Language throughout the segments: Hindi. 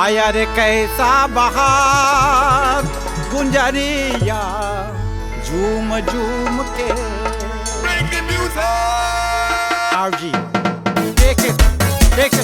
आया रे कैसा बहार गुंजरिया झूम झूम के। आओ जी देखे देखे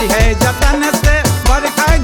प्यार है जतन से बरखा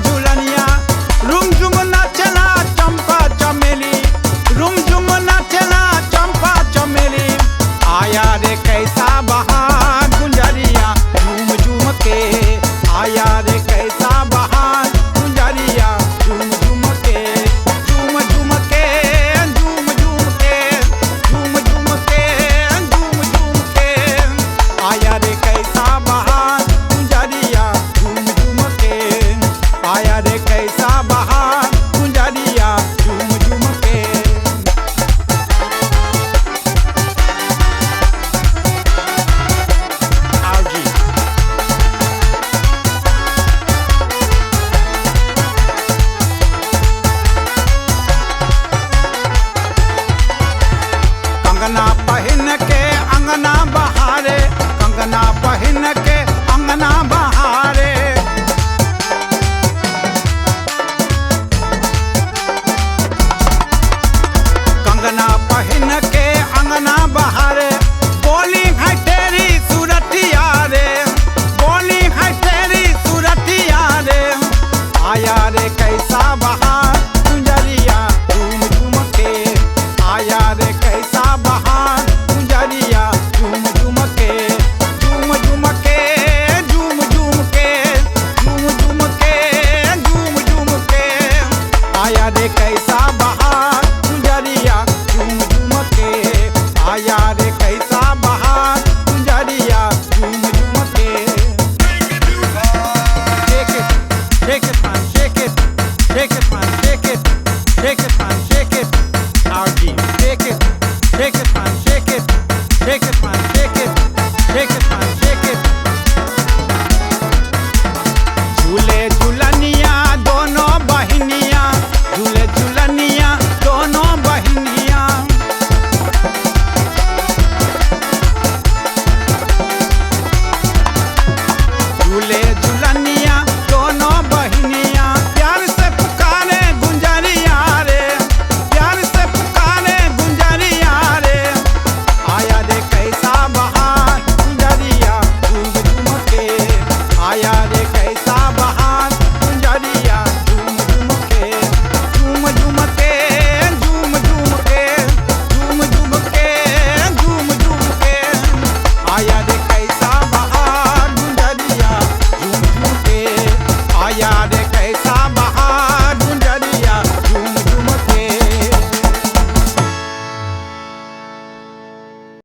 कंगना पहन के अंगना बहारे, कंगना पहन के अंगना बहारे। कंगना पहन के अंगना बहारे, बोली रे बोली रे आया रे कैसा बहार? like a.